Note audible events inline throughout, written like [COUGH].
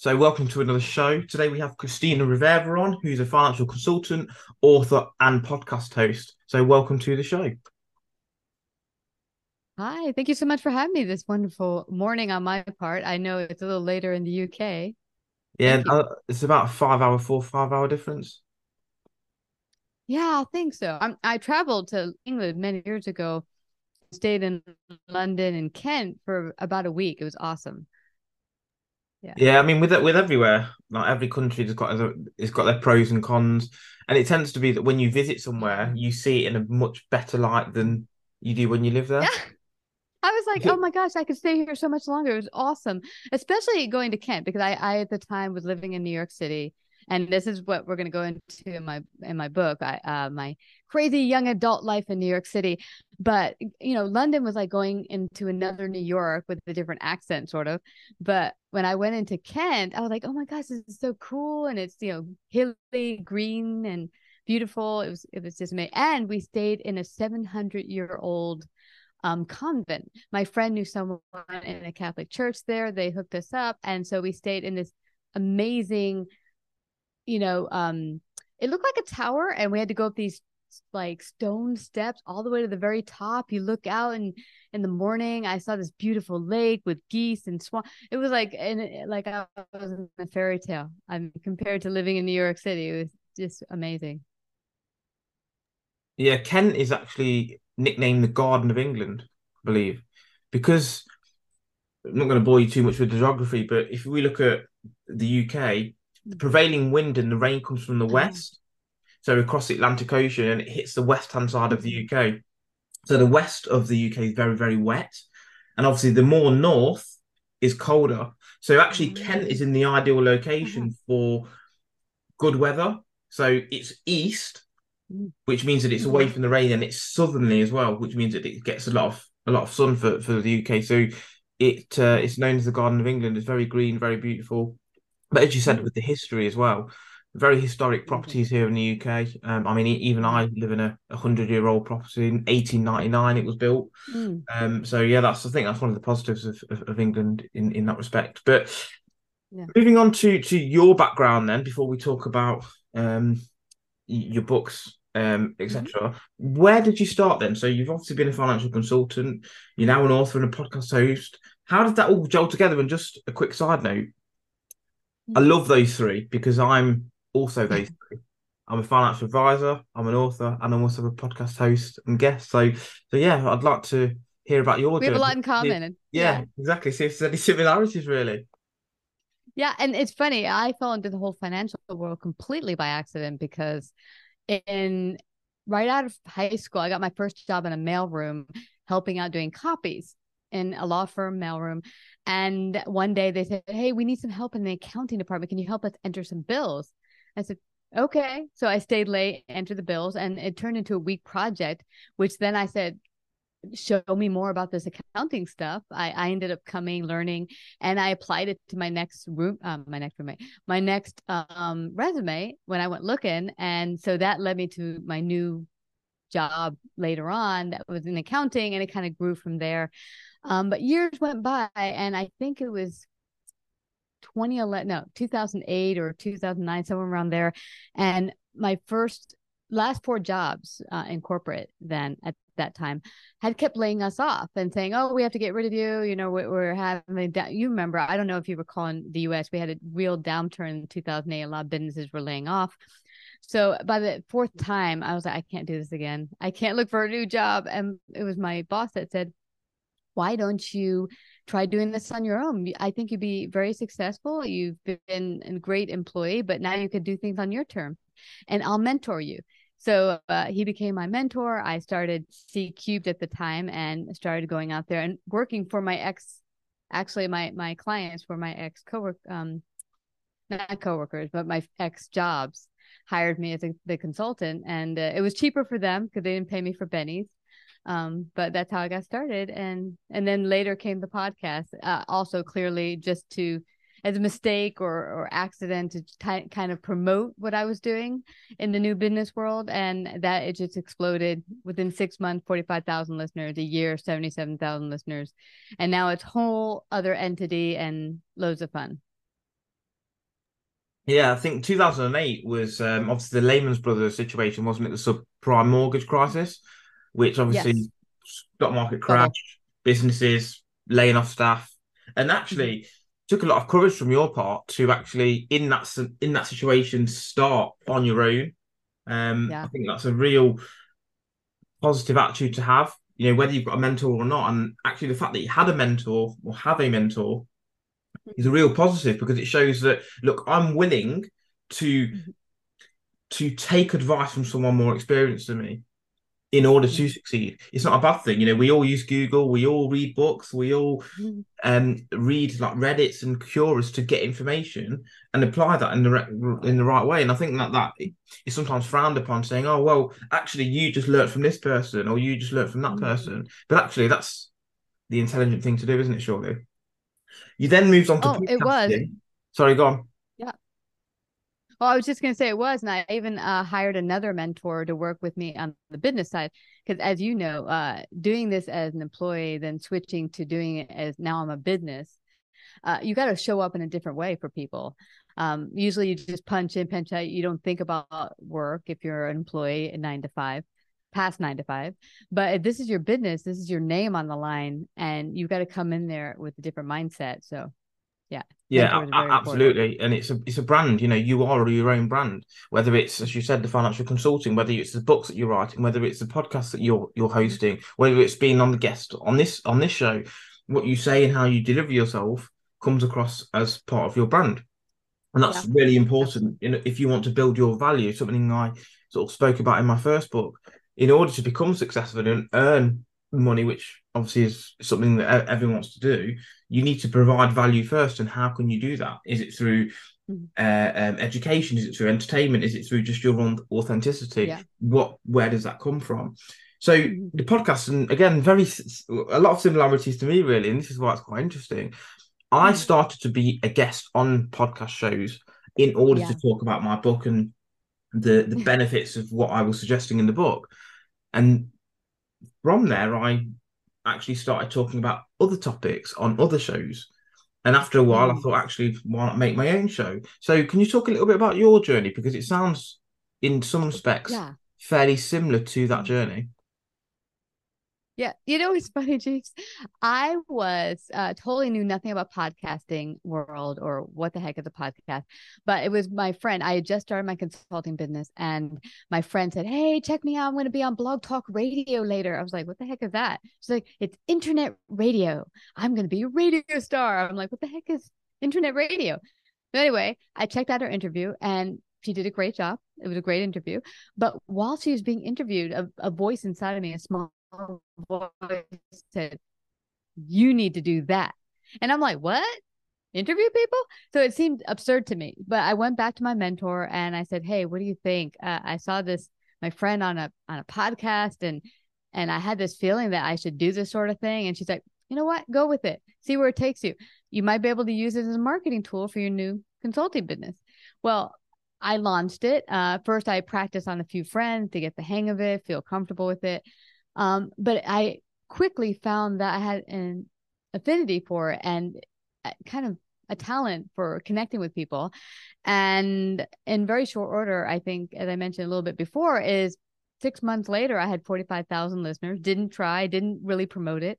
So, welcome to another show. Today we have Christina Rivera on, who's a financial consultant, author, and podcast host. So, welcome to the show. Hi, thank you so much for having me this wonderful morning on my part. I know it's a little later in the UK. Yeah, uh, it's about a five hour, four, five hour difference. Yeah, I think so. I'm, I traveled to England many years ago, stayed in London and Kent for about a week. It was awesome. Yeah. Yeah, I mean, with with everywhere, like every country has got it's got their pros and cons, and it tends to be that when you visit somewhere, you see it in a much better light than you do when you live there. Yeah. I was like, oh my gosh, I could stay here so much longer. It was awesome, especially going to Kent because I, I at the time was living in New York City and this is what we're going to go into in my in my book I, uh, my crazy young adult life in new york city but you know london was like going into another new york with a different accent sort of but when i went into kent i was like oh my gosh this is so cool and it's you know hilly green and beautiful it was it was just amazing and we stayed in a 700 year old um, convent. My friend knew someone in a Catholic church there. They hooked us up. And so we stayed in this amazing you know, um, it looked like a tower, and we had to go up these like stone steps all the way to the very top. You look out, and in the morning, I saw this beautiful lake with geese and swan. It was like, and like I was in a fairy tale. I'm compared to living in New York City. It was just amazing. Yeah, Kent is actually nicknamed the Garden of England, I believe, because I'm not going to bore you too much with the geography, but if we look at the UK, the prevailing wind and the rain comes from the mm. west, so across the Atlantic Ocean, and it hits the west hand side of the UK. So the west of the UK is very, very wet, and obviously the more north is colder. So actually, Kent is in the ideal location uh-huh. for good weather. So it's east, mm. which means that it's away mm-hmm. from the rain, and it's southerly as well, which means that it gets a lot of a lot of sun for, for the UK. So it uh, it's known as the Garden of England. It's very green, very beautiful. But as you said, mm. with the history as well, very historic mm-hmm. properties here in the UK. Um, I mean, even I live in a, hundred year old property in 1899. It was built. Mm. Um, so yeah, that's I think that's one of the positives of, of, of England in, in that respect. But yeah. moving on to to your background, then before we talk about um, your books, um, etc. Mm-hmm. Where did you start then? So you've obviously been a financial consultant. You're now an author and a podcast host. How did that all gel together? And just a quick side note: I mm. love those three because I'm also those [LAUGHS] three. I'm a financial advisor, I'm an author, and I'm also a podcast host and guest. So, so yeah, I'd like to hear about your. We have a lot in common. Yeah, yeah, exactly. See if there's any similarities, really. Yeah, and it's funny. I fell into the whole financial world completely by accident because in right out of high school, I got my first job in a mailroom, helping out doing copies in a law firm mailroom. And one day they said, Hey, we need some help in the accounting department. Can you help us enter some bills? I said, Okay. So I stayed late, entered the bills, and it turned into a week project, which then I said, show me more about this accounting stuff. I, I ended up coming, learning, and I applied it to my next room, um, my next roommate, my next um, resume when I went looking. And so that led me to my new job later on that was in accounting and it kind of grew from there. Um, but years went by and I think it was 2011, no, 2008 or 2009, somewhere around there. And my first, last four jobs uh, in corporate then at that time had kept laying us off and saying, "Oh, we have to get rid of you." You know, we're having. You remember? I don't know if you recall in the U.S. we had a real downturn in 2008. A lot of businesses were laying off, so by the fourth time, I was like, I can't do this again. I can't look for a new job. And it was my boss that said, Why don't you try doing this on your own? I think you'd be very successful. You've been a great employee, but now you could do things on your term and I'll mentor you. So uh, he became my mentor. I started C Cubed at the time and started going out there and working for my ex. Actually, my my clients were my ex cowork, um, not coworkers, but my ex jobs hired me as a, the consultant, and uh, it was cheaper for them because they didn't pay me for bennies. Um, but that's how I got started, and and then later came the podcast. Uh, also, clearly, just to as a mistake or or accident to t- kind of promote what I was doing in the new business world, and that it just exploded within six months. Forty five thousand listeners a year, seventy seven thousand listeners, and now it's whole other entity and loads of fun. Yeah, I think 2008 was um, obviously the Lehman Brothers situation, wasn't it? The subprime mortgage crisis, which obviously Yes. stock market crash, businesses laying off staff, and actually took a lot of courage from your part to actually in that in that situation start on your own. Um, Yeah. I think that's a real positive attitude to have. You know, whether you've got a mentor or not, and actually the fact that you had a mentor or have a mentor is a real positive because it shows that look, I'm willing to Mhm. to take advice from someone more experienced than me in order to Mhm. succeed. It's not a bad thing. You know, we all use Google, we all read books, we all Mhm. um read like Reddits and Quoras to get information and apply that in the re- in the right way. And I think that that is sometimes frowned upon, saying, "Oh, well, actually, you just learnt from this person, or you just learnt from that Mhm. person." But actually, that's the intelligent thing to do, isn't it? Surely. You then moved on to Oh, it was. podcasting. Sorry, go on. Well, I was just going to say it was, and I even uh, hired another mentor to work with me on the business side. Because as you know, uh, doing this as an employee, then switching to doing it as now I'm a business, uh, you got to show up in a different way for people. Um, usually, you just punch in, punch out. You don't think about work if you're an employee at nine to five, past nine to five. But if this is your business, this is your name on the line, and you've got to come in there with a different mindset. So, yeah, Yeah, mentors a- very important. absolutely. And it's a it's a brand, you know, you are your own brand. Whether it's, as you said, the financial consulting, whether it's the books that you're writing, whether it's the podcast that you're you're hosting, whether it's being on the guest on this on this show, what you say and how you deliver yourself comes across as part of your brand. And that's Yeah. really important you know, if you want to build your value, something I sort of spoke about in my first book. In order to become successful and earn money, which obviously is something that everyone wants to do, you need to provide value first. And how can you do that? Is it through Mhm. uh, um, education? Is it through entertainment? Is it through just your own authenticity? Yeah. What, where does that come from? So Mhm. the podcast, and again, very a lot of similarities to me, really, and this is why it's quite interesting. I Mhm. started to be a guest on podcast shows in order Yeah. to talk about my book and the the [LAUGHS] benefits of what I was suggesting in the book. And from there, I actually started talking about other topics on other shows. And after a while, I Mm. thought, actually, why not make my own show? So, can you talk a little bit about your journey? Because it sounds, in some respects, Yeah. fairly similar to that journey. Yeah, you know it's [LAUGHS] funny, Jeeves. I was uh, totally knew nothing about podcasting world or what the heck is a podcast, but it was my friend. I had just started my consulting business, and my friend said, "Hey, check me out. I'm going to be on Blog Talk Radio later." I was like, "What the heck is that?" She's like, "It's internet radio. I'm going to be a radio star." I'm like, "What the heck is internet radio?" But anyway, I checked out her interview, and she did a great job. It was a great interview. But while she was being interviewed, a, a voice inside of me, a small voice said, You need to do that. And I'm like, What? Interview people? So it seemed absurd to me. But I went back to my mentor and I said, Hey, what do you think? Uh, I saw this, my friend on a on a podcast, and and I had this feeling that I should do this sort of thing. And she's like, you know what? Go with it. See where it takes you. You might be able to use it as a marketing tool for your new consulting business. Well, I launched it. Uh, first, I practiced on a few friends to get the hang of it, feel comfortable with it. Um, but I quickly found that I had an affinity for it and uh, kind of a talent for connecting with people. And in very short order, I think, as I mentioned a little bit before, is six months later, I had 45,000 listeners, didn't try, didn't really promote it.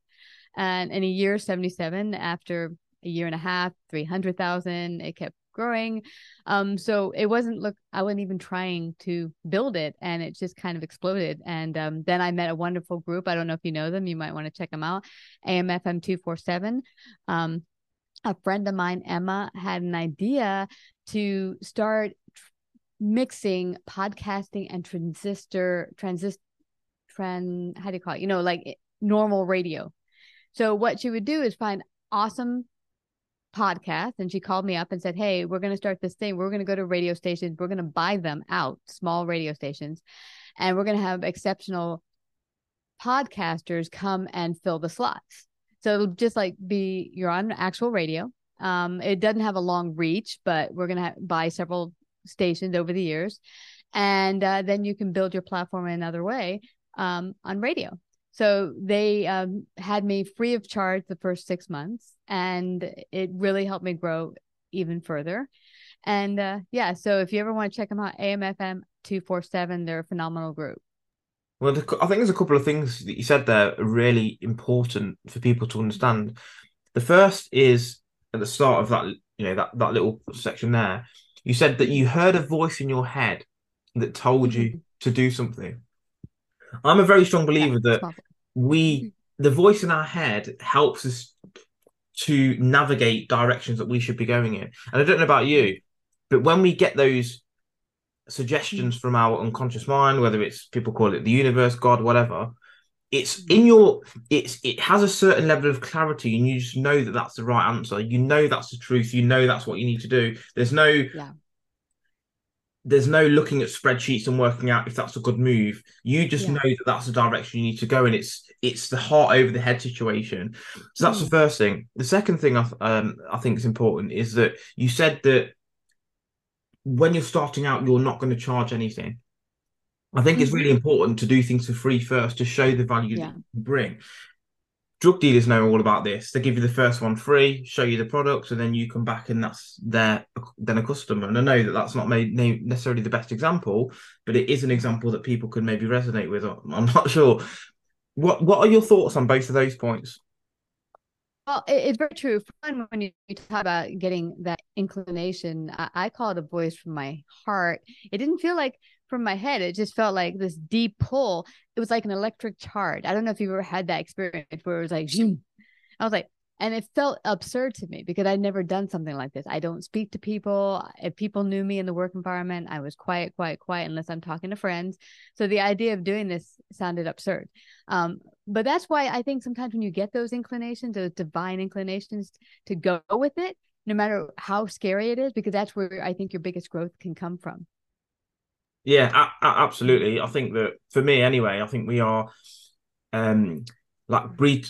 And in a year, 77, after a year and a half, 300,000, it kept growing. Um, so it wasn't look, I wasn't even trying to build it and it just kind of exploded. And um, then I met a wonderful group. I don't know if you know them, you might want to check them out. AMFM 247. Um, a friend of mine, Emma, had an idea to start mixing podcasting and transistor, transist, tran, how do you call it? You know, like normal radio. So what she would do is find awesome podcast and she called me up and said hey we're going to start this thing. We're going to go to radio stations. We're going to buy them out small radio stations and we're going to have exceptional podcasters come and fill the slots. So it'll just like be you're on actual radio. Um it doesn't have a long reach but we're going to buy several stations over the years. And uh, then you can build your platform in another way um, on radio so they um, had me free of charge the first six months, and it really helped me grow even further. And uh, yeah, so if you ever want to check them out, AMFM two four seven, they're a phenomenal group. Well, I think there's a couple of things that you said there are really important for people to understand. The first is at the start of that, you know, that that little section there. You said that you heard a voice in your head that told you mm-hmm. to do something. I'm a very strong believer yeah, that we, mm-hmm. the voice in our head, helps us to navigate directions that we should be going in. And I don't know about you, but when we get those suggestions mm. from our unconscious mind, whether it's people call it the universe, God, whatever, it's mm. in your it's it has a certain level of clarity and you just know that that's the right answer you know that's the truth you know that's what you need to do there's no yeah. There's no looking at spreadsheets and working out if that's a good move you just yeah. know that that's the direction you need to go and it's it's the heart over the head situation so that's mm. the first thing the second thing I, um, I think is important is that you said that when you're starting out, you're not going to charge anything. I think mm-hmm. it's really important to do things for free first to show the value yeah. that you bring. Drug dealers know all about this. They give you the first one free, show you the product, and then you come back and that's their then a customer. And I know that that's not made necessarily the best example, but it is an example that people could maybe resonate with. I'm not [LAUGHS] sure. What What are your thoughts on both of those points? Well, it's very true. When you, talk about getting that inclination. I, I call it a voice from my heart. It didn't feel like from my head. It just felt like this deep pull. It was like an electric charge. I don't know if you've ever had that experience where it was like, I was like, and it felt absurd to me because I'd never done something like this. I don't speak to people. If people knew me in the work environment, I was quiet, quiet, quiet unless I'm talking to friends. So the idea of doing this sounded absurd. Um, but that's why I think sometimes when you get those inclinations, those divine inclinations to go with it, no matter how scary it is, because that's where I think your biggest growth can come from. Yeah, a- a- absolutely. I think that for me, anyway, I think we are um like breed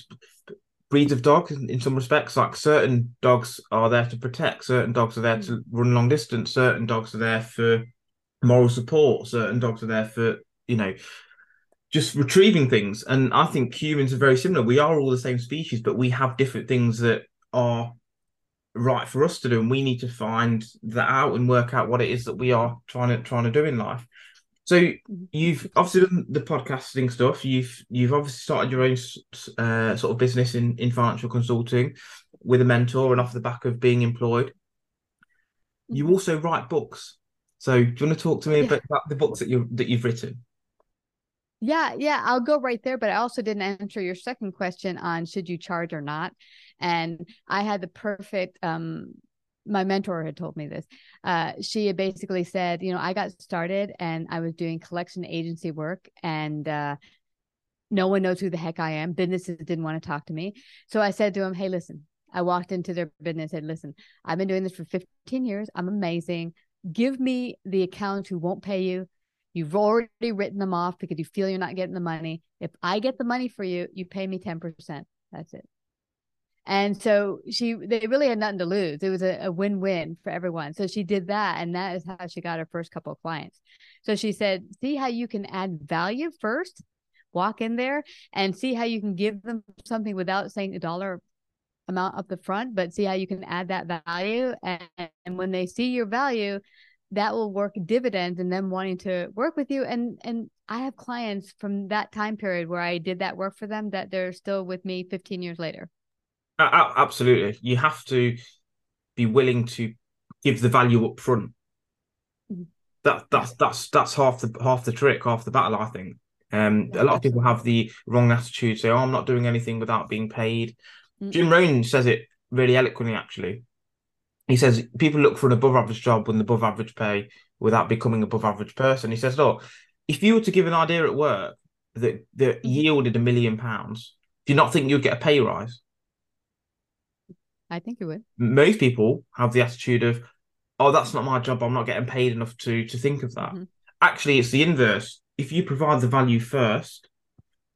breeds of dog in some respects. Like certain dogs are there to protect, certain dogs are there mm. to run long distance, certain dogs are there for moral support, certain dogs are there for you know just retrieving things. And I think humans are very similar. We are all the same species, but we have different things that are right for us to do, and we need to find that out and work out what it is that we are trying to trying to do in life. So mm-hmm. you've obviously done the podcasting stuff. You've you've obviously started your own uh, sort of business in in financial consulting with a mentor and off the back of being employed. You mm-hmm. also write books. So do you want to talk to me about the books that you that you've written? Yeah, yeah, I'll go right there. But I also didn't answer your second question on should you charge or not. And I had the perfect um my mentor had told me this. Uh, she basically said, you know, I got started and I was doing collection agency work and uh, no one knows who the heck I am. Businesses didn't want to talk to me. So I said to him, hey, listen, I walked into their business and said, listen, I've been doing this for 15 years. I'm amazing. Give me the accounts who won't pay you. You've already written them off because you feel you're not getting the money. If I get the money for you, you pay me 10%. That's it. And so she, they really had nothing to lose. It was a, a win win for everyone. So she did that. And that is how she got her first couple of clients. So she said, see how you can add value first, walk in there and see how you can give them something without saying a dollar amount up the front, but see how you can add that value. And, and when they see your value, that will work dividends and them wanting to work with you. And, and I have clients from that time period where I did that work for them that they're still with me 15 years later. Uh, absolutely. You have to be willing to give the value up front. Mm-hmm. That that's that's that's half the half the trick, half the battle. I think. Um, a lot of people have the wrong attitude. Say, "Oh, I'm not doing anything without being paid." Mm-hmm. Jim Rohn says it really eloquently. Actually, he says people look for an above average job with above average pay without becoming above average person. He says, "Look, if you were to give an idea at work that that mm-hmm. yielded a million pounds, do you not think you'd get a pay rise?" I think you would. Most people have the attitude of, "Oh, that's not my job. I'm not getting paid enough to to think of that." Mm-hmm. Actually, it's the inverse. If you provide the value first,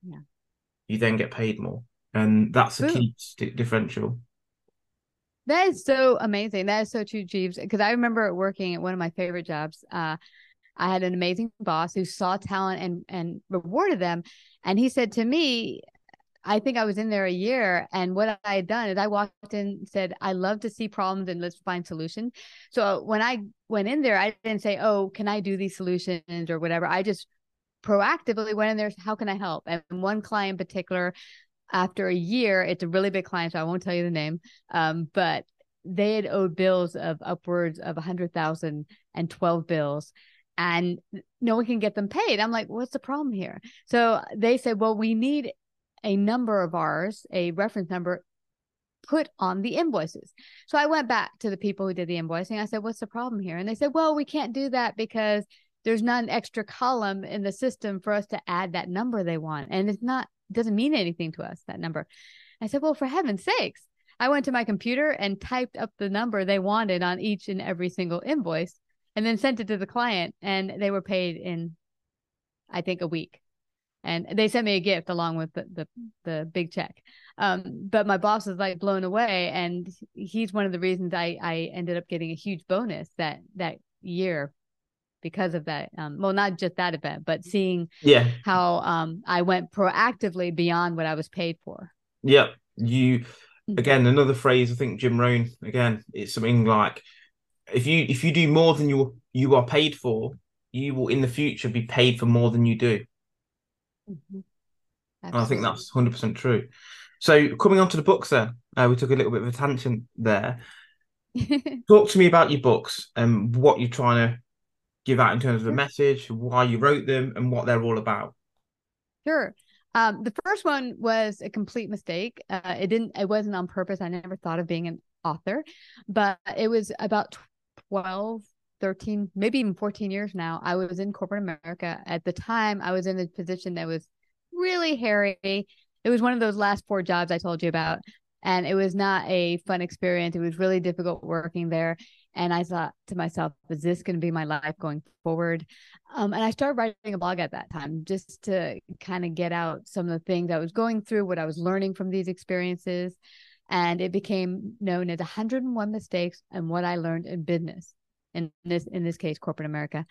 yeah, you then get paid more, and that's a key differential. That is so amazing. That is so true, Jeeves. Because I remember working at one of my favorite jobs. Uh, I had an amazing boss who saw talent and and rewarded them, and he said to me, I think I was in there a year. And what I had done is I walked in, said, I love to see problems and let's find solutions. So when I went in there, I didn't say, Oh, can I do these solutions or whatever? I just proactively went in there, how can I help? And one client in particular, after a year, it's a really big client, so I won't tell you the name. Um, but they had owed bills of upwards of a hundred thousand and 12 bills and no one can get them paid. I'm like, what's the problem here? So they said, well, we need a number of ours, a reference number put on the invoices. So I went back to the people who did the invoicing. I said, what's the problem here? And they said, well, we can't do that because there's not an extra column in the system for us to add that number they want. And it's not, doesn't mean anything to us, that number. I said, well, for heaven's sakes, I went to my computer and typed up the number they wanted on each and every single invoice and then sent it to the client and they were paid in I think a week. And they sent me a gift along with the the, the big check. Um, but my boss was like blown away and he's one of the reasons I I ended up getting a huge bonus that that year because of that um, well not just that event but seeing yeah how um I went proactively beyond what I was paid for. Yep. You mm-hmm. again another phrase I think Jim Rohn again it's something like if you if you do more than you you are paid for, you will in the future be paid for more than you do. Mm-hmm. And I think that's hundred percent true. So coming on to the books, then uh, we took a little bit of a tangent there. [LAUGHS] Talk to me about your books and what you're trying to give out in terms of a message, why you wrote them, and what they're all about. Sure. Um, the first one was a complete mistake. Uh, it didn't. It wasn't on purpose. I never thought of being an author, but it was about 12, 13, maybe even 14 years now, I was in corporate America. At the time, I was in a position that was really hairy. It was one of those last four jobs I told you about. And it was not a fun experience. It was really difficult working there. And I thought to myself, is this going to be my life going forward? Um, and I started writing a blog at that time just to kind of get out some of the things I was going through, what I was learning from these experiences and it became known as 101 mistakes and what I learned in business in this in this case corporate America.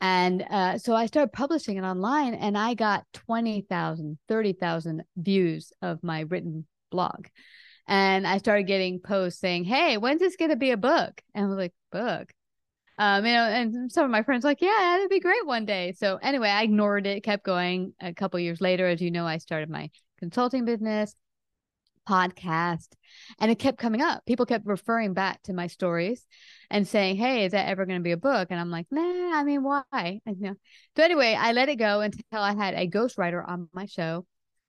And uh, so I started publishing it online and I got 20,000, 30,000 views of my written blog. And I started getting posts saying, Hey, when's this going to be a book? And I was like, Book. Um, you know, and some of my friends like, yeah, that'd be great one day. So anyway, I ignored it, kept going. A couple years later, as you know, I started my consulting business podcast and it kept coming up people kept referring back to my stories and saying hey is that ever going to be a book and i'm like nah i mean why [LAUGHS] you know. so anyway i let it go until i had a ghostwriter on my show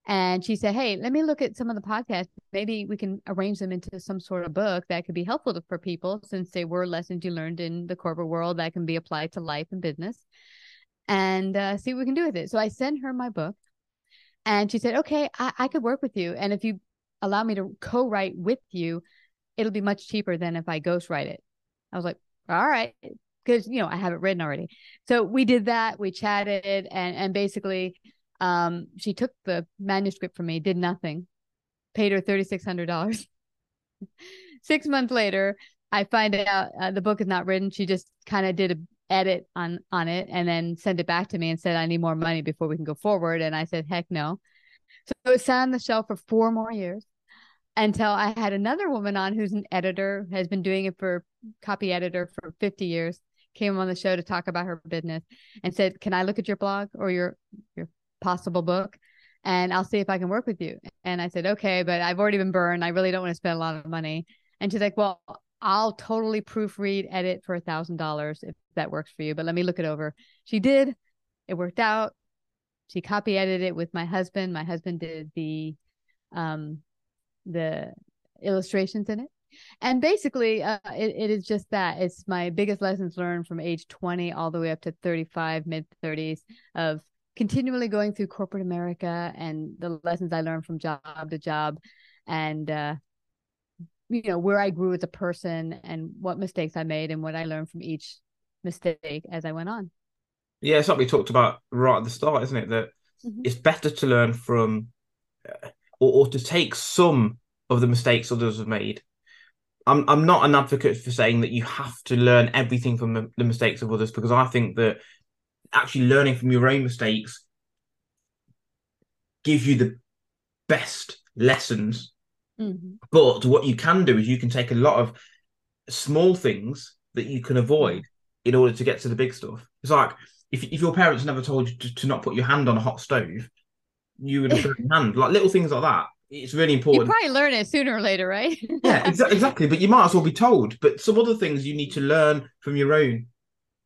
and she said hey let me look at some of the podcasts maybe we can arrange them into some sort of book that could be helpful for people since they were lessons you learned in the corporate world that can be applied to life and business and uh, see what we can do with it so i sent her my book and she said, okay, I, I could work with you. And if you allow me to co-write with you, it'll be much cheaper than if I ghostwrite it. I was like, all right, because you know I have it written already. So we did that. We chatted, and and basically, um, she took the manuscript from me, did nothing, paid her thirty [LAUGHS] six months later, I find out uh, the book is not written. She just kind of did a edit on on it and then sent it back to me and said I need more money before we can go forward. And I said, heck no. So it sat on the shelf for four more years until I had another woman on who's an editor, has been doing it for copy editor for 50 years, came on the show to talk about her business and said, Can I look at your blog or your your possible book? And I'll see if I can work with you. And I said, Okay, but I've already been burned. I really don't want to spend a lot of money. And she's like, Well, I'll totally proofread, edit for a thousand dollars if that works for you. But let me look it over. She did. It worked out. She copy edited it with my husband. My husband did the um the illustrations in it and basically uh, it, it is just that it's my biggest lessons learned from age 20 all the way up to 35 mid 30s of continually going through corporate america and the lessons i learned from job to job and uh, you know where i grew as a person and what mistakes i made and what i learned from each mistake as i went on yeah it's like we talked about right at the start isn't it that mm-hmm. it's better to learn from uh, or, or to take some of the mistakes others have made. I'm I'm not an advocate for saying that you have to learn everything from the, the mistakes of others because I think that actually learning from your own mistakes gives you the best lessons. Mhm. But what you can do is you can take a lot of small things that you can avoid in order to get to the big stuff. It's like if, if your parents never told you to, to not put your hand on a hot stove, you would have put your hand. Like little things like that. It's really important. You probably learn it sooner or later, right? yeah, exa- [LAUGHS] exactly. But you might as well be told. But some other things you need to learn from your own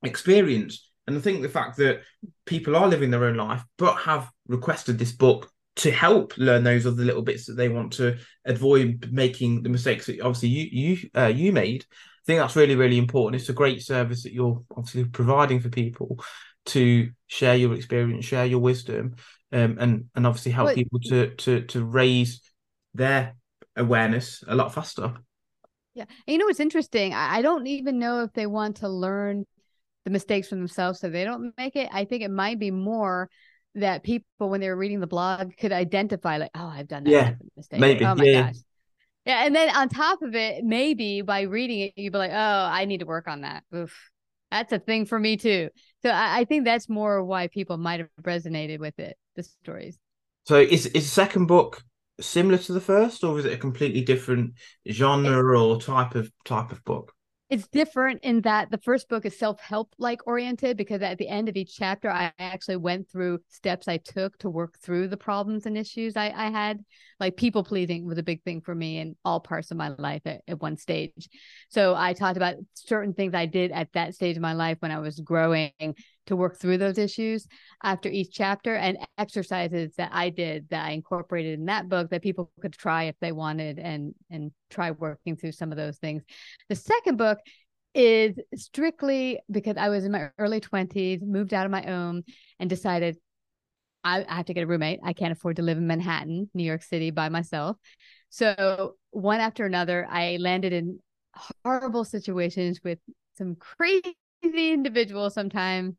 experience. And I think the fact that people are living their own life, but have requested this book to help learn those other little bits that they want to avoid making the mistakes that obviously you you uh, you made. I think that's really really important. It's a great service that you're obviously providing for people to share your experience, share your wisdom, um, and and obviously help Well- people to to to raise their awareness a lot faster. Yeah. And you know what's interesting? I, I don't even know if they want to learn the mistakes from themselves so they don't make it. I think it might be more that people, when they were reading the blog, could identify, like, oh, I've done that Yeah, mistake. maybe. Oh my Yeah, gosh. Yeah. And then on top of it, maybe by reading it, you'd be like, oh, I need to work on that. Oof. That's a thing for me too. So I, I think that's more why people might have resonated with it, the stories. So is is the second book similar to the first, or is it a completely different genre or type of type of book? It's different in that the first book is self-help like oriented because at the end of each chapter i actually went through steps i took to work through the problems and issues i, I had like people pleasing was a big thing for me in all parts of my life at, at one stage. So i talked about certain things i did at that stage of my life when i was growing to work through those issues after each chapter and exercises that i did that i incorporated in that book that people could try if they wanted and and try working through some of those things. The second book is strictly because I was in my early 20s, moved out of my own, and decided I, I have to get a roommate. I can't afford to live in Manhattan, New York City by myself. So, one after another, I landed in horrible situations with some crazy individuals sometimes,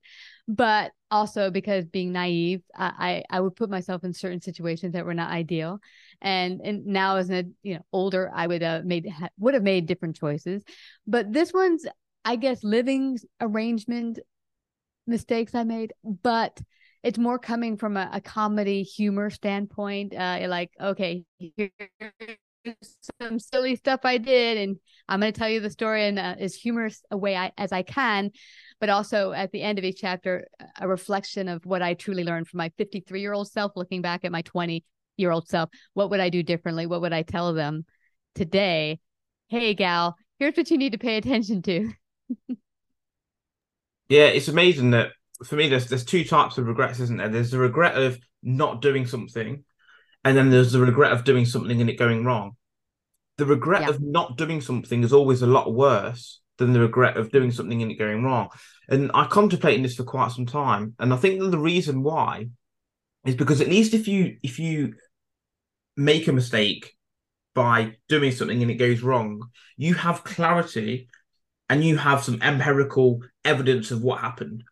but also because being naive, I, I would put myself in certain situations that were not ideal, and and now as an you know older, I would have made would have made different choices, but this one's I guess living arrangement mistakes I made, but it's more coming from a, a comedy humor standpoint. Uh, like okay, here's some silly stuff I did, and I'm going to tell you the story in uh, as humorous a way I, as I can, but also at the end of each chapter, a reflection of what I truly learned from my 53 year old self, looking back at my 20 year old self. What would I do differently? What would I tell them today? Hey, gal, here's what you need to pay attention to. [LAUGHS] Yeah, it's amazing that for me there's there's two types of regrets, isn't there? There's the regret of not doing something, and then there's the regret of doing something and it going wrong. The regret Yeah. of not doing something is always a lot worse than the regret of doing something and it going wrong. And I contemplated this for quite some time, and I think that the reason why is because at least if you if you make a mistake by doing something and it goes wrong, you have clarity and you have some empirical evidence of what happened.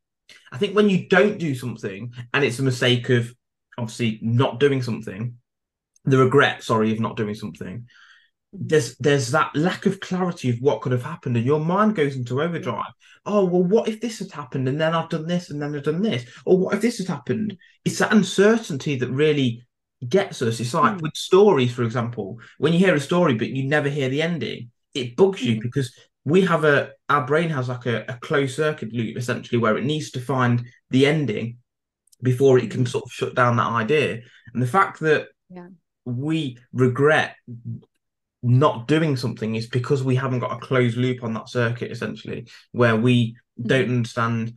I think when you don't do something and it's a mistake of obviously not doing something, the regret, sorry, of not doing something, there's there's that lack of clarity of what could have happened, and your mind goes into overdrive. Oh, well, what if this had happened and then I've done this and then I've done this? Or what if this had happened? It's that uncertainty that really gets us. It's like Mm. with stories, for example, when you hear a story but you never hear the ending, it bugs you Mhm. because we have a our brain has like a, a closed circuit loop essentially where it needs to find the ending before it can Mhm. sort of shut down that idea. And the fact that Yeah. we regret not doing something is because we haven't got a closed loop on that circuit essentially where we don't understand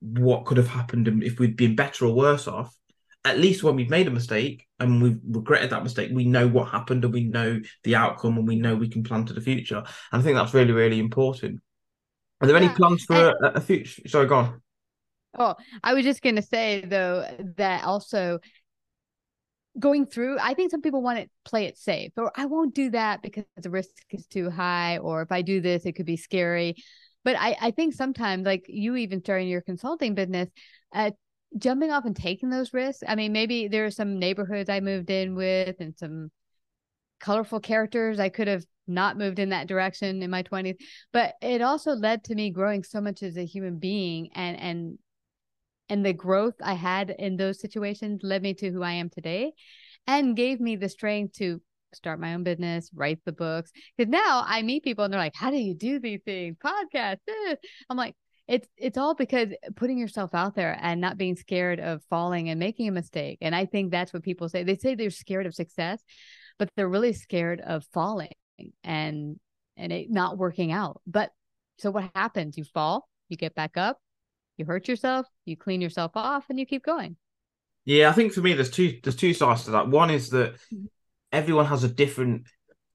what could have happened and if we'd been better or worse off at least when we've made a mistake and we've regretted that mistake we know what happened and we know the outcome and we know we can plan to the future. And i think that's really really important. Are there any plans for and- a, a future sorry go on. Oh, I was just going to say though that also going through, I think some people want to play it safe, or I won't do that because the risk is too high, or if I do this, it could be scary. But I, I think sometimes, like you even starting your consulting business, uh, jumping off and taking those risks. I mean, maybe there are some neighborhoods I moved in with and some colorful characters. I could have not moved in that direction in my 20s, but it also led to me growing so much as a human being and, and, and the growth I had in those situations led me to who I am today. and gave me the strength to start my own business, write the books. Because now I meet people and they're like, "How do you do these things? Podcast?" Eh. I'm like, it's it's all because putting yourself out there and not being scared of falling and making a mistake. And I think that's what people say. They say they're scared of success, but they're really scared of falling and and it not working out. But so what happens? You fall, you get back up, you hurt yourself, you clean yourself off, and you keep going. Yeah, I think for me, there's two there's two sides to that. One is that mm-hmm. everyone has a different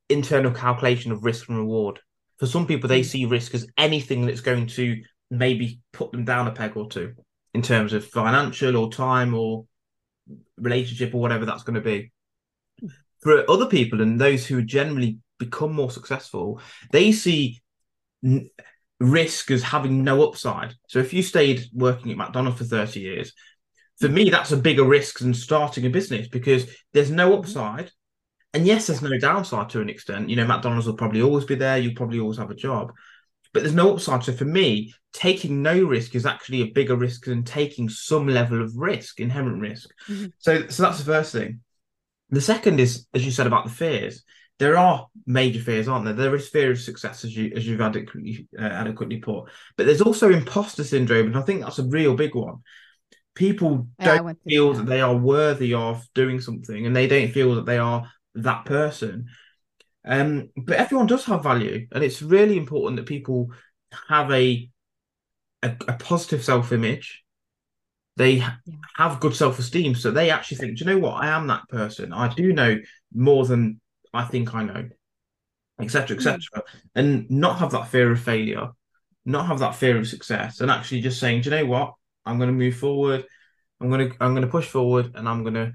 internal calculation of risk and reward. For some people, they mm-hmm. see risk as anything that's going to maybe put them down a peg or two in terms of financial or time or relationship or whatever that's going to be. For other people and those who generally become more successful, they see n- risk as having no upside. So if you stayed working at McDonald's for 30 years, for me, that's a bigger risk than starting a business because there's no mm-hmm. upside. And yes, there's no downside to an extent. You know, McDonald's will probably always be there. You'll probably always have a job, but there's no upside. So for me, taking no risk is actually a bigger risk than taking some level of risk, inherent risk. Mm-hmm. So, so that's the first thing. The second is, as you said about the fears, there are major fears, aren't there? There is fear of success, as you as you've adequately uh, adequately put, but there's also imposter syndrome, and I think that's a real big one. People don't feel that. that they are worthy of doing something, and they don't feel that they are that person. Um, but everyone does have value, and it's really important that people have a a, a positive self image. They yeah. have good self esteem, so they actually think, do you know what? I am that person. I do know more than I think I know, etc., etc., mm. and not have that fear of failure, not have that fear of success, and actually just saying, do you know what? I'm going to move forward. I'm going to I'm going to push forward, and I'm going to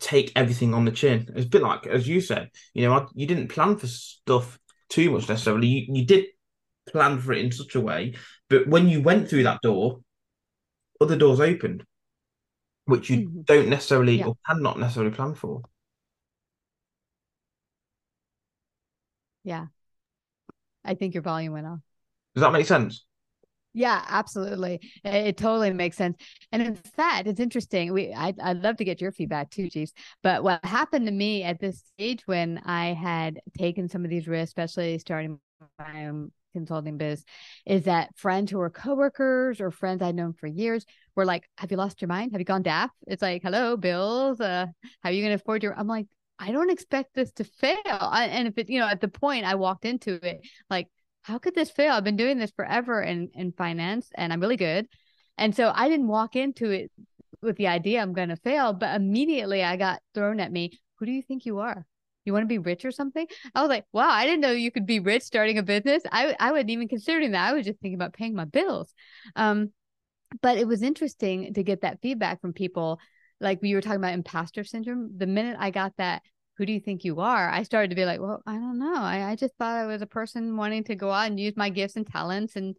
take everything on the chin. It's a bit like as you said, you know, I, you didn't plan for stuff too much necessarily. You, you did plan for it in such a way, but when you went through that door, other doors opened, which you mm-hmm. don't necessarily yeah. or cannot necessarily plan for. Yeah. I think your volume went off. Does that make sense? Yeah, absolutely. It, totally makes sense. And in fact, it's interesting. We I I'd love to get your feedback too, Jeeves. But what happened to me at this stage when I had taken some of these risks, especially starting my own consulting biz, is that friends who were coworkers or friends I'd known for years were like, Have you lost your mind? Have you gone daft? It's like, hello, bills. Uh, how are you gonna afford your I'm like, I don't expect this to fail. I, and if it, you know, at the point I walked into it, like, how could this fail? I've been doing this forever in in finance, and I'm really good. And so I didn't walk into it with the idea I'm going to fail, but immediately I got thrown at me. Who do you think you are? You want to be rich or something? I was like, wow, I didn't know you could be rich starting a business. I I wasn't even considering that. I was just thinking about paying my bills. Um, but it was interesting to get that feedback from people like we were talking about imposter syndrome, the minute I got that, who do you think you are? I started to be like, well, I don't know. I, I just thought I was a person wanting to go out and use my gifts and talents and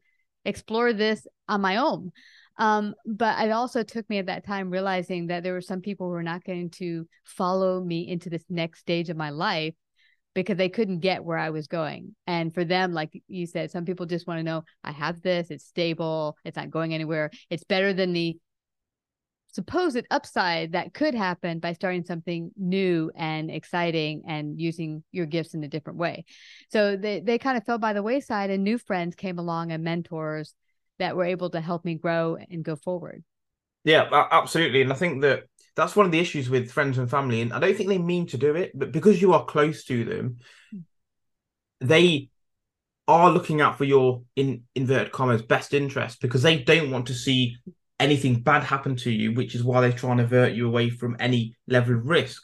explore this on my own. Um, but it also took me at that time realizing that there were some people who were not going to follow me into this next stage of my life because they couldn't get where I was going. And for them, like you said, some people just want to know I have this, it's stable, it's not going anywhere. It's better than the supposed upside that could happen by starting something new and exciting and using your gifts in a different way. So they, they kind of fell by the wayside and new friends came along and mentors that were able to help me grow and go forward. Yeah, absolutely. And I think that that's one of the issues with friends and family. And I don't think they mean to do it, but because you are close to them, hmm. they are looking out for your in inverted commas best interest because they don't want to see anything bad happen to you, which is why they try and avert you away from any level of risk.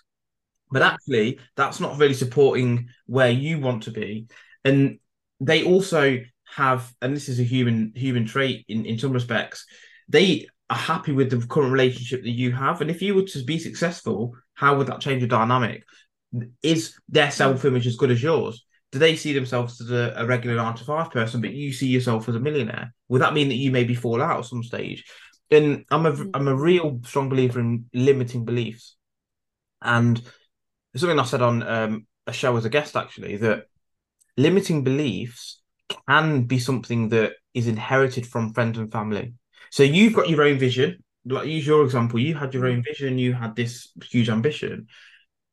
But actually, that's not really supporting where you want to be. And they also have, and this is a human human trait in, in some respects, they are happy with the current relationship that you have. And if you were to be successful, how would that change the dynamic? Is their self image as good as yours? Do they see themselves as a, a regular nine to five person, but you see yourself as a millionaire? Would that mean that you maybe fall out at some stage? And I'm a mm. I'm a real strong believer in limiting beliefs, and something I said on um, a show as a guest actually that limiting beliefs can be something that is inherited from friends and family. So you've got your own vision, like use your example. You had your own vision. You had this huge ambition,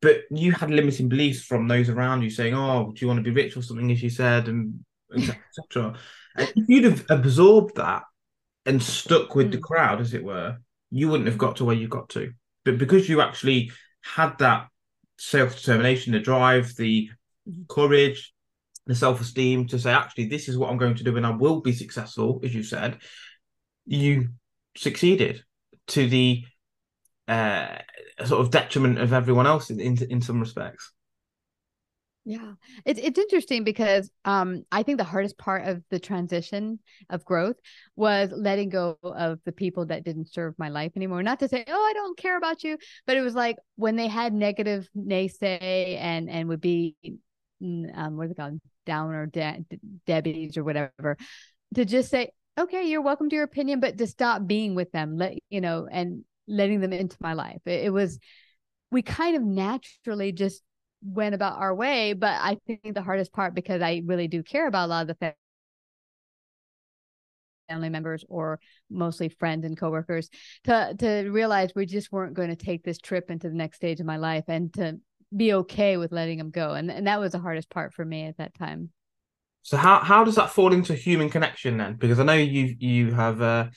but you had limiting beliefs from those around you saying, "Oh, do you want to be rich or something?" As you said, and etc. if you'd have absorbed that and stuck with mm. the crowd, as it were, you wouldn't have got to where you got to. But because you actually had that self determination, the drive, the courage, the self esteem to say, actually, this is what I'm going to do and I will be successful, as you said, you succeeded to the uh, sort of detriment of everyone else in, in, in some respects. Yeah, it's it's interesting because um, I think the hardest part of the transition of growth was letting go of the people that didn't serve my life anymore. Not to say, oh, I don't care about you, but it was like when they had negative naysay and and would be, um, what are they called, down or de- Debbie's or whatever, to just say, okay, you're welcome to your opinion, but to stop being with them, let you know, and letting them into my life. It, it was, we kind of naturally just went about our way. But I think the hardest part, because I really do care about a lot of the family members or mostly friends and coworkers, to to realize we just weren't going to take this trip into the next stage of my life and to be okay with letting them go. And and that was the hardest part for me at that time. So how how does that fall into human connection then? Because I know you you have a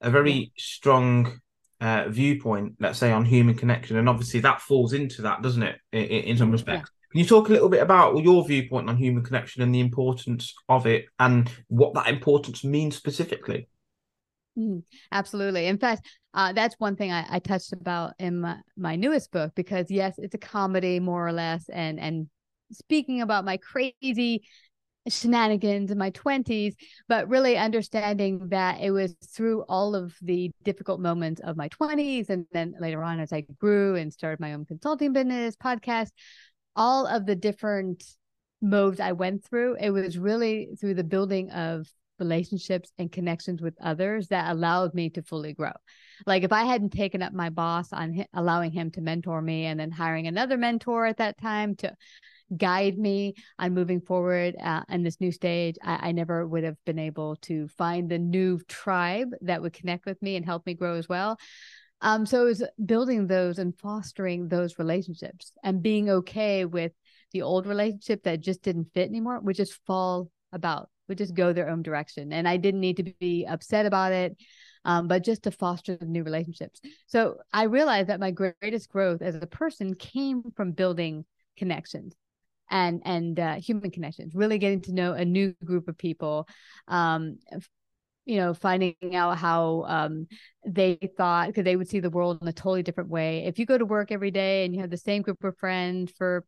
a very strong uh, viewpoint, let's say, on human connection, and obviously that falls into that, doesn't it? In, in some respects. Yeah. Can you talk a little bit about your viewpoint on human connection and the importance of it, and what that importance means specifically? Mm, absolutely. In fact, uh, that's one thing I, I touched about in my, my newest book because yes, it's a comedy more or less, and and speaking about my crazy shenanigans in my 20s, but really understanding that it was through all of the difficult moments of my 20s. And then later on, as I grew and started my own consulting business, podcast, all of the different moves I went through, it was really through the building of relationships and connections with others that allowed me to fully grow. Like if I hadn't taken up my boss on allowing him to mentor me and then hiring another mentor at that time to guide me on moving forward uh, in this new stage, I, I never would have been able to find the new tribe that would connect with me and help me grow as well. Um, so it was building those and fostering those relationships and being okay with the old relationship that just didn't fit anymore would just fall about, would just go their own direction. And I didn't need to be upset about it. Um, but just to foster the new relationships. So I realized that my greatest growth as a person came from building connections and and uh, human connections really getting to know a new group of people um you know finding out how um they thought because they would see the world in a totally different way. If you go to work every day and you have the same group of friends for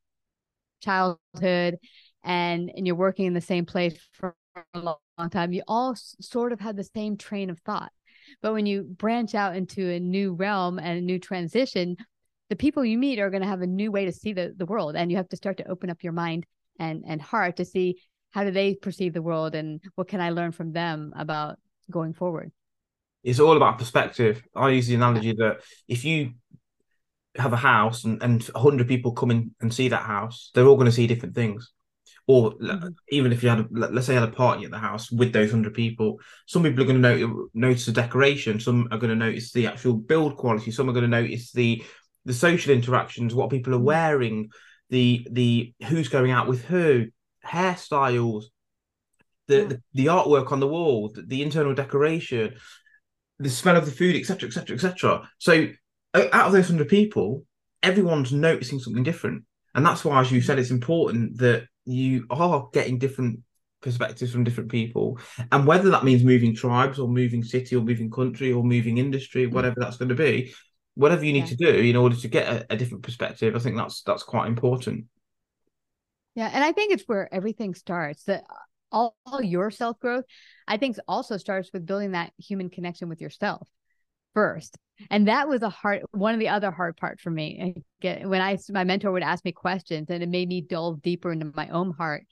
childhood and and you're working in the same place for a long, long time you all s- sort of have the same train of thought. But when you branch out into a new realm and a new transition the people you meet are going to have a new way to see the, the world and you have to start to open up your mind and and heart to see how do they perceive the world and what can i learn from them about going forward. It's all about perspective. I use the analogy that if you have a house and, and 100 people come in and see that house they're all going to see different things. Or mm-hmm. even if you had a, let's say you had a party at the house with those 100 people some people are going to notice, notice the decoration some are going to notice the actual build quality some are going to notice the the social interactions, what people are mm. wearing, the the who's going out with who, hairstyles, the yeah. the, the, artwork on the wall, the, the, internal decoration, the smell of the food, etc., etc., etc. So out of those hundred people, everyone's noticing something different, and that's why, as you said, it's important that you are getting different perspectives from different people and whether that means moving tribes or moving city or moving country or moving industry mm. whatever that's going to be whatever you need yeah. to do in order to get a, a different perspective, I think that's that's quite important. Yeah, and I think it's where everything starts. That all, all your self growth, I think, also starts with building that human connection with yourself first. And that was a hard one of the other hard part for me. When I my mentor would ask me questions, and it made me delve deeper into my own heart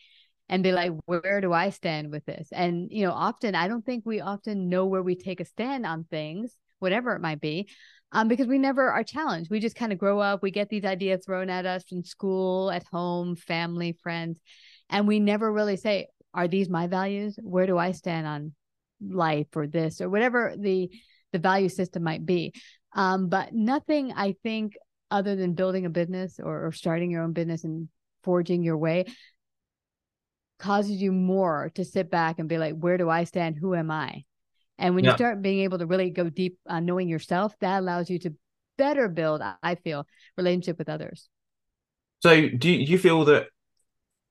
and be like, where do I stand with this? And you know, often I don't think we often know where we take a stand on things, whatever it might be um, because we never are challenged. We just kind of grow up, we get these ideas thrown at us in school, at home, family, friends, and we never really say, Are these my values? Where do I stand on life or this or whatever the the value system might be. Um, but nothing, I think, other than building a business or, or starting your own business and forging your way causes you more to sit back and be like, where do I stand? Who am I? And when yeah. you start being able to really go deep on knowing yourself, that allows you to better build, I feel, relationship with others. So do you, feel that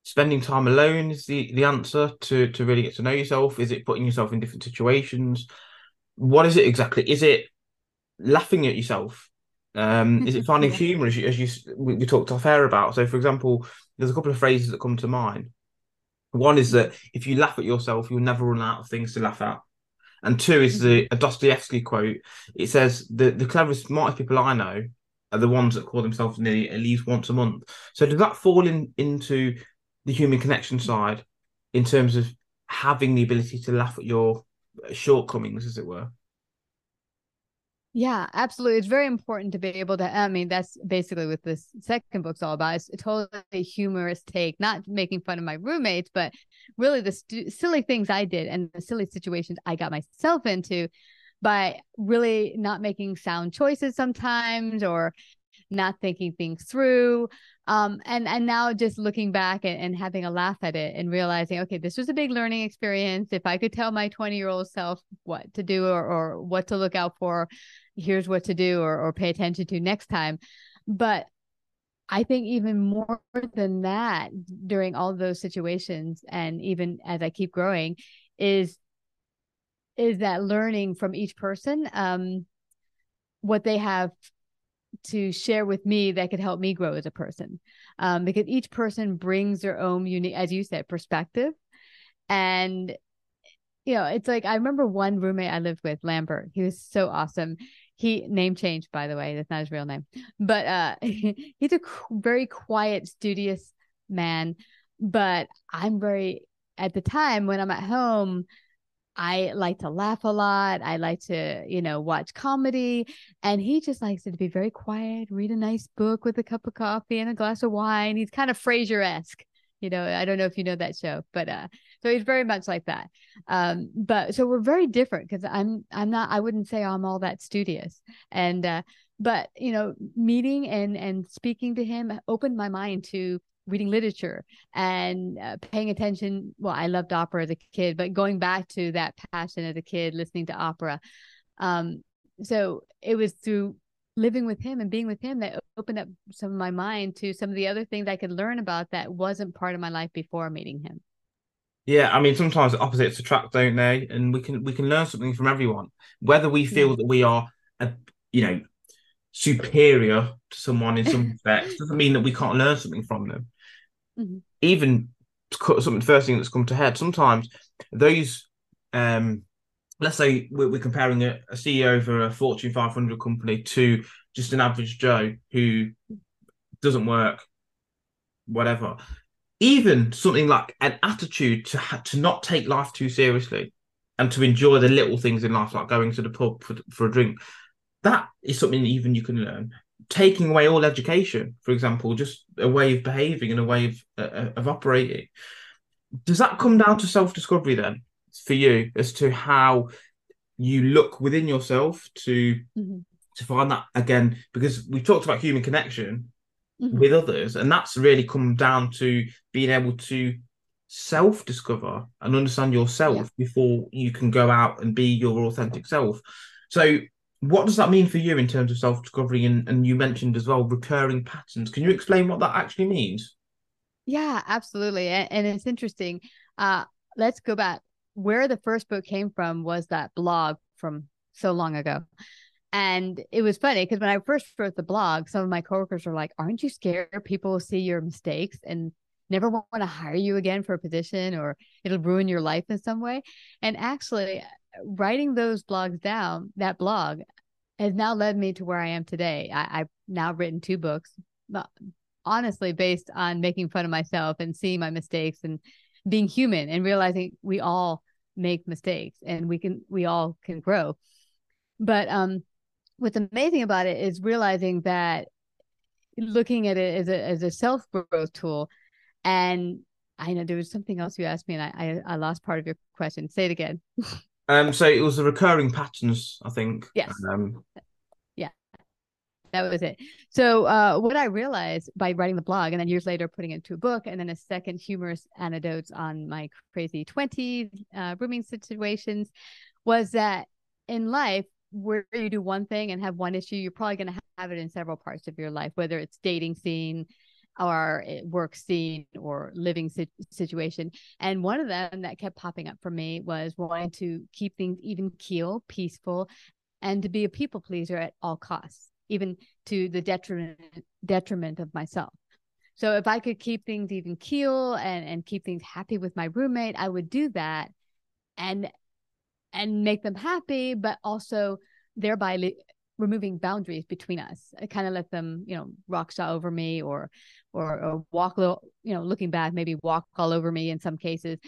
spending time alone is the, the answer to, to really get to know yourself? Is it putting yourself in different situations? What is it exactly? Is it laughing at yourself? Um, is it finding [LAUGHS] yeah. humor as you, as you we, we talked off air about? So, for example, there's a couple of phrases that come to mind. One is that if you laugh at yourself, you'll never run out of things to laugh at. And two is the mm-hmm. a Dostoevsky quote. It says the the cleverest, smartest people I know are the ones that call themselves nearly at least once a month. So does that fall in into the human connection side in terms of having the ability to laugh at your shortcomings, as it were? Yeah, absolutely. It's very important to be able to. I mean, that's basically what this second book's all about. It's a totally humorous take, not making fun of my roommates, but really the st- silly things I did and the silly situations I got myself into by really not making sound choices sometimes or not thinking things through um, and and now just looking back and, and having a laugh at it and realizing okay this was a big learning experience if i could tell my 20 year old self what to do or, or what to look out for here's what to do or, or pay attention to next time. But I think even more than that during all those situations and even as I keep growing is is that learning from each person um what they have to share with me that could help me grow as a person. Um, because each person brings their own unique as you said perspective. And you know it's like i remember one roommate i lived with lambert he was so awesome he name changed by the way that's not his real name but uh [LAUGHS] he's a very quiet studious man but i'm very at the time when i'm at home I like to laugh a lot. I like to, you know, watch comedy. And he just likes it to be very quiet, read a nice book with a cup of coffee and a glass of wine. He's kind of Frasier esque. You know, I don't know if you know that show, but uh, so he's very much like that. Um, but so we're very different because I'm I'm not I wouldn't say I'm all that studious. And uh, but you know, meeting and and speaking to him opened my mind to reading literature and uh, paying attention. Well, I loved opera as a kid, but going back to that passion as a kid, listening to opera. Um, so it was through living with him and being with him that opened up some of my mind to some of the other things I could learn about that wasn't part of my life before meeting him. Yeah, I mean sometimes opposites attract, don't they? And we can we can learn something from everyone, whether we feel yeah. that we are, a, you know, superior to someone in some [LAUGHS] respects doesn't mean that we can't learn something from them mm-hmm. even something first thing that's come to head sometimes those um let's say we're, we're comparing a, a, ceo of a fortune 500 company to just an average joe who doesn't work whatever. Even something like an attitude to ha- to not take life too seriously and to enjoy the little things in life like going to the pub for, for a drink that is something even you can learn. Taking away all education, for example, just a way of behaving and a way of uh, of operating. Does that come down to self discovery then for you as to how you look within yourself to mm-hmm. to find that again? Because we talked about human connection mm-hmm. with others, and that's really come down to being able to self discover and understand yourself yeah. before you can go out and be your authentic self. So what does that mean for you in terms of self discovery? And, and you mentioned as well recurring patterns. Can you explain what that actually means? Yeah, absolutely. And, and it's interesting. Uh, let's go back. Where the first book came from was that blog from so long ago. And it was funny because when I first wrote the blog, some of my coworkers were like, Aren't you scared people will see your mistakes and never want to hire you again for a position or it'll ruin your life in some way? And actually, writing those blogs down, that blog has now led me to where I am today. I, have now written two books, uh, honestly, based on making fun of myself and seeing my mistakes and being human and realizing we all make mistakes and we can we all can grow. But um what's amazing about it is realizing that looking at it as a as a self growth tool and I know there was something else you asked me and I, I, I lost part of your question. Say it again. [LAUGHS] Um, so it was the recurring patterns, I think. Yes. Um, that was it. So uh, what I realized by writing the blog and then years later putting it into a book and then a second humorous anecdotes on my crazy 20 uh, rooming situations was that in life where you do one thing and have one issue, you're probably going to have it in several parts of your life, whether it's dating scene or work scene or living situation. And one of them that kept popping up for me was wanting to keep things even keel, peaceful, and to be a people pleaser at all costs even to the detriment detriment of myself. So if I could keep things even keel and and keep things happy with my roommate, I would do that and and make them happy, but also thereby removing boundaries between us. I kind of let them, you know, rock shot over me or or or walk little, you know, looking back, maybe walk all over me in some cases.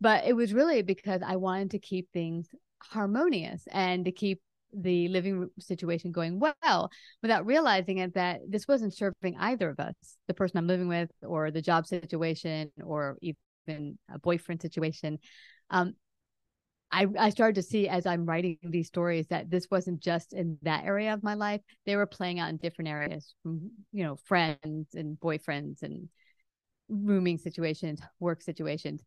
But it was really because I wanted to keep things harmonious and to keep the living situation going well without realizing it that this wasn't serving either of us the person i'm living with or the job situation or even a boyfriend situation um, I, I started to see as I'm writing these stories that this wasn't just in that area of my life. They were playing out in different areas from, you know, friends and boyfriends and rooming situations, work situations.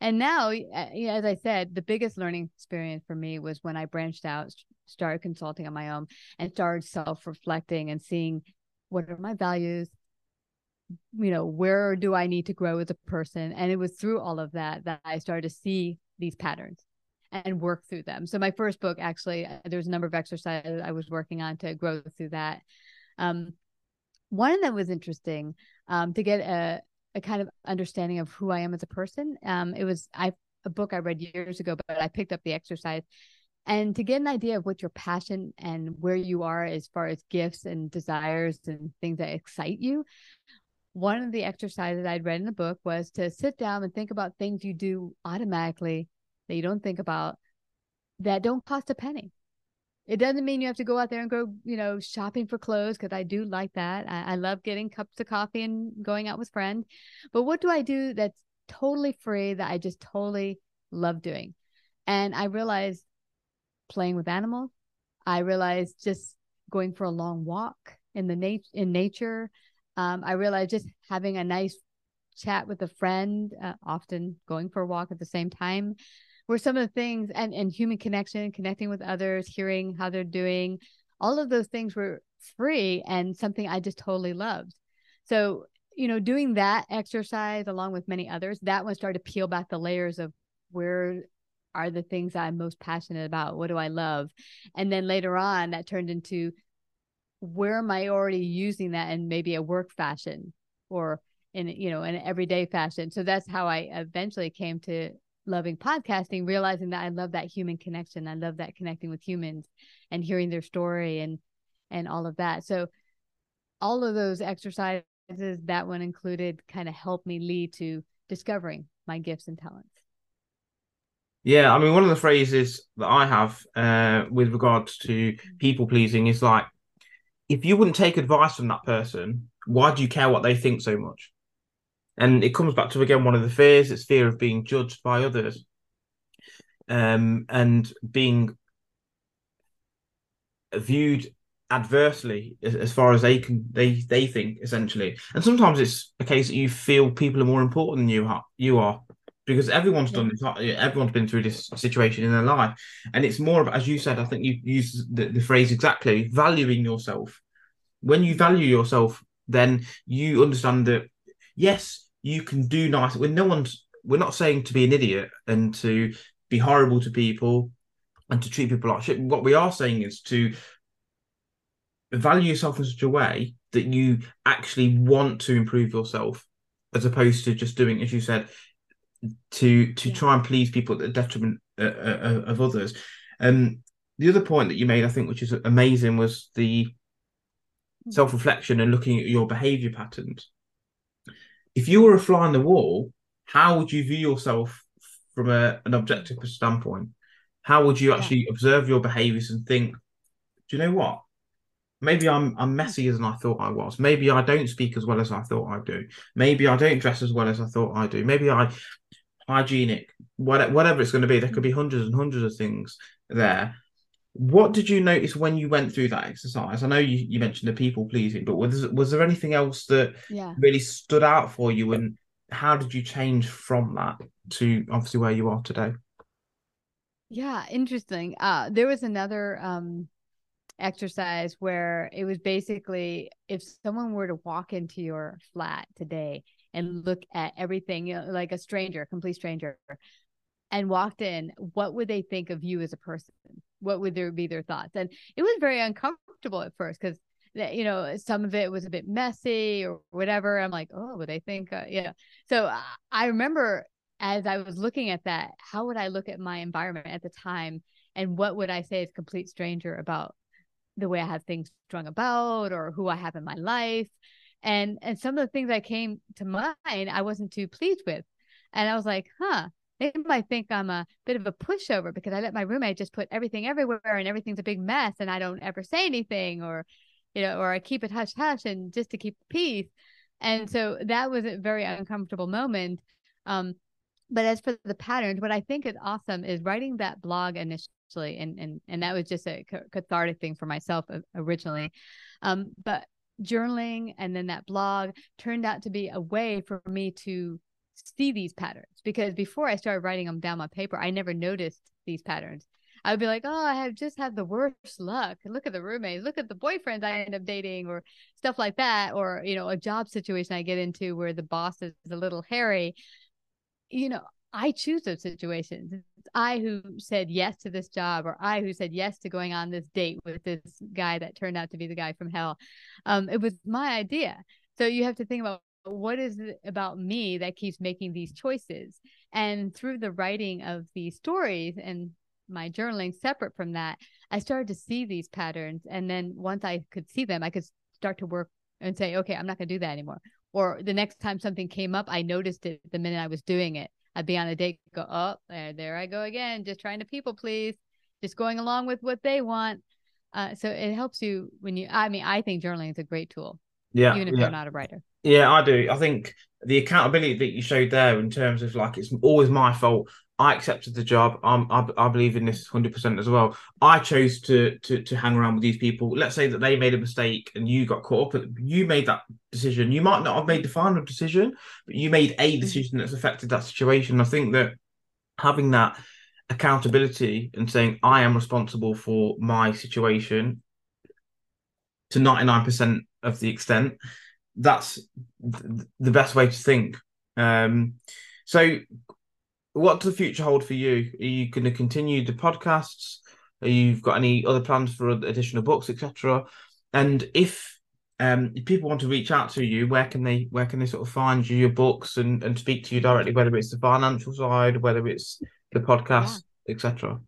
And now, as I said, the biggest learning experience for me was when I branched out, started consulting on my own, and started self reflecting and seeing what are my values, you know, where do I need to grow as a person. And it was through all of that that I started to see these patterns and work through them. So, my first book actually, uh, there's a number of exercises I was working on to grow through that. Um, one them was interesting um, to get a, a kind of understanding of who I am as a person. Um, it was I a book I read years ago, but I picked up the exercise and to get an idea of what your passion and where you are as far as gifts and desires and things that excite you. One of the exercises I'd read in the book was to sit down and think about things you do automatically that you don't think about that don't cost a penny. It doesn't mean you have to go out there and go, you know, shopping for clothes because I do like that. I, I love getting cups of coffee and going out with friends. But what do I do that's totally free that I just totally love doing? And I realized playing with animals. I realized just going for a long walk in the nat- in nature. Um, I realized just having a nice chat with a friend, uh, often going for a walk at the same time were some of the things and and human connection connecting with others hearing how they're doing all of those things were free and something i just totally loved so you know doing that exercise along with many others that one started to peel back the layers of where are the things i'm most passionate about what do i love and then later on that turned into where am i already using that in maybe a work fashion or in you know an everyday fashion so that's how i eventually came to loving podcasting, realizing that I love that human connection. I love that connecting with humans and hearing their story and and all of that. So all of those exercises, that one included, kind of helped me lead to discovering my gifts and talents. Yeah, I mean, one of the phrases that I have uh, with regards to people pleasing is like, if you wouldn't take advice from that person, why do you care what they think so much? And it comes back to again one of the fears, it's fear of being judged by others. Um, and being viewed adversely as, as, far as they can they they think essentially and sometimes it's a case that you feel people are more important than you are you are because everyone's done this uh, everyone's been through this situation in their life. And it's more of as you said i think you used the, the phrase exactly valuing yourself. When you value yourself then you understand that yes you can do nice when no one's we're not saying to be an idiot and to be horrible to people and to treat people like shit. What we are saying is to value yourself in such a way that you actually want to improve yourself, as opposed to just doing, as you said, to to yeah. try and please people at the detriment uh, uh, of others. Um, the other point that you made, I think, which is amazing, was the hmm. self reflection and looking at your behavior patterns if you were a fly on the wall, how would you view yourself from a, an objective standpoint? How would you actually yeah. observe your behaviors and think, do you know what? Maybe I'm I'm messier than I thought I was. Maybe I don't speak as well as I thought I do. Maybe I don't dress as well as I thought I do. Maybe I hygienic, whatever it's going to be. There could be hundreds and hundreds of things there. What did you notice when you went through that exercise? I know you, you mentioned the people pleasing, but was was there anything else that yeah. really stood out for you, and how did you change from that to obviously where you are today? Yeah, interesting. Uh, there was another um, exercise where it was basically if someone were to walk into your flat today and look at everything, you know, like a stranger, complete stranger, and walked in, what would they think of you as a person? What would there be their thoughts? And it was very uncomfortable at first because you know some of it was a bit messy or whatever. I'm like, oh, would they think? Uh, so uh, I remember as I was looking at that, how would I look at my environment at the time? And what would I say as complete stranger about the way I have things strung about or who I have in my life? And and some of the things that came to mind, I wasn't too pleased with. And I was like, huh, they might think I'm a bit of a pushover because I let my roommate just put everything everywhere and everything's a big mess and I don't ever say anything or you know, or I keep it hush hush and just to keep peace. And so that was a very uncomfortable moment. Um, but as for the patterns, what I think is awesome is writing that blog initially, and and and that was just a cathartic thing for myself originally. Um, but journaling and then that blog turned out to be a way for me to see these patterns because before I started writing them down on paper, I never noticed these patterns. I would be like, oh, I have just had the worst luck. Look at the roommates, look at the boyfriends I end up dating, or stuff like that, or you know, a job situation I get into where the boss is a little hairy you know, I choose those situations. It's I who said yes to this job, or I who said yes to going on this date with this guy that turned out to be the guy from hell. Um, it was my idea. So you have to think about what is it about me that keeps making these choices. And through the writing of these stories and my journaling separate from that, I started to see these patterns. And then once I could see them, I could start to work and say, okay, I'm not going to do that anymore or the next time something came up, I noticed it the minute I was doing it. I'd be on a date, go, oh, there, there I go again, just trying to people please, just going along with what they want. Uh, so it helps you when you. I mean, I think journaling is a great tool. Yeah, even if yeah. you're not a writer. Yeah, I do. I think the accountability that you showed there, in terms of like it's always my fault. I accepted the job. I'm, I, I believe in this 100% as well. I chose to, to to hang around with these people. Let's say that they made a mistake and you got caught up. You made that decision. You might not have made the final decision, but you made a mm-hmm. decision that's affected that situation. I think that having that accountability and saying I am responsible for my situation to 99% of the extent, that's the best way to think. Um, so what does the future hold for you? Are you going to continue the podcasts? Are you got any other plans for additional books, etc.? And if um, if people want to reach out to you, where can they where can they sort of find you, your books, and and speak to you directly, whether it's the financial side, whether it's the podcast, yeah. etc.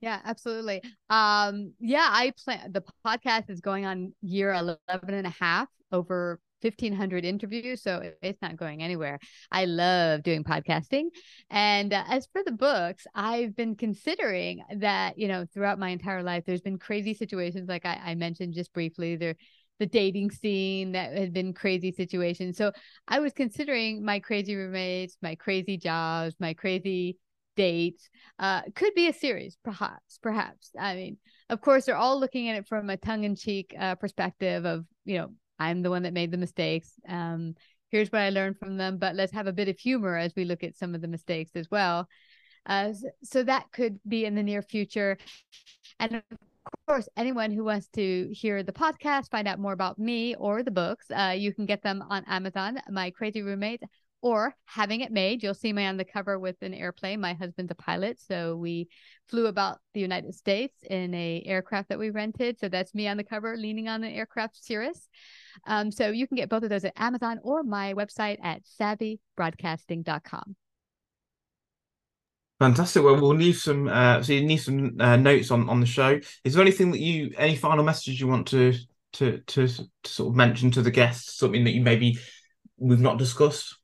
Yeah, absolutely. Um, yeah, I plan the podcast is going on year 11 and a half over 1500 interviews so it's not going anywhere. I love doing podcasting. And uh, as for the books i've been considering that you know throughout my entire life there's been crazy situations like i, I mentioned just briefly there the dating scene that had been crazy situations. So i was considering my crazy roommates my crazy jobs my crazy dates uh, could be a series perhaps perhaps. I mean of course they're all looking at it from a tongue-in-cheek uh, perspective of you know I'm the one that made the mistakes. Um, here's what I learned from them, but let's have a bit of humor as we look at some of the mistakes as well. Uh, so that could be in the near future. And of course, anyone who wants to hear the podcast, find out more about me or the books, uh, you can get them on Amazon. My Crazy Roommate or having it made. You'll see me on the cover with an airplane. My husband's a pilot, so we flew about the United States in a aircraft that we rented. So that's me on the cover, leaning on the aircraft Cirrus. Um, so you can get both of those at Amazon or my website at savvybroadcasting.com. Fantastic. Well, we'll leave some. Uh, so you need some uh, notes on on the show. Is there anything that you, any final messages you want to to to, to sort of mention to the guests? Something that you maybe we've not discussed.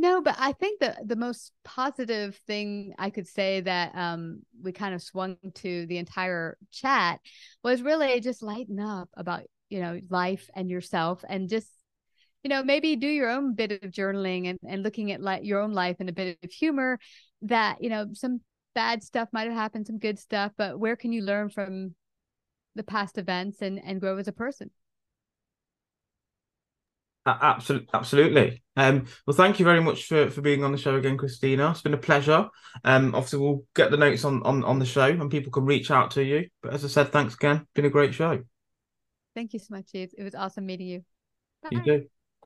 No, but I think the the most positive thing I could say that um, we kind of swung to the entire chat was really just lighten up about you know life and yourself and just you know, maybe do your own bit of journaling and, and looking at like your own life and a bit of humor that, you know, some bad stuff might have happened, some good stuff, but where can you learn from the past events and, and grow as a person? Absolutely, absolutely. Um, well, thank you very much for, for being on the show again, Christina. It's been a pleasure. Um, obviously, we'll get the notes on, on on the show, and people can reach out to you. But as I said, thanks again. Been a great show. Thank you so much, It was awesome meeting you. Bye. You too.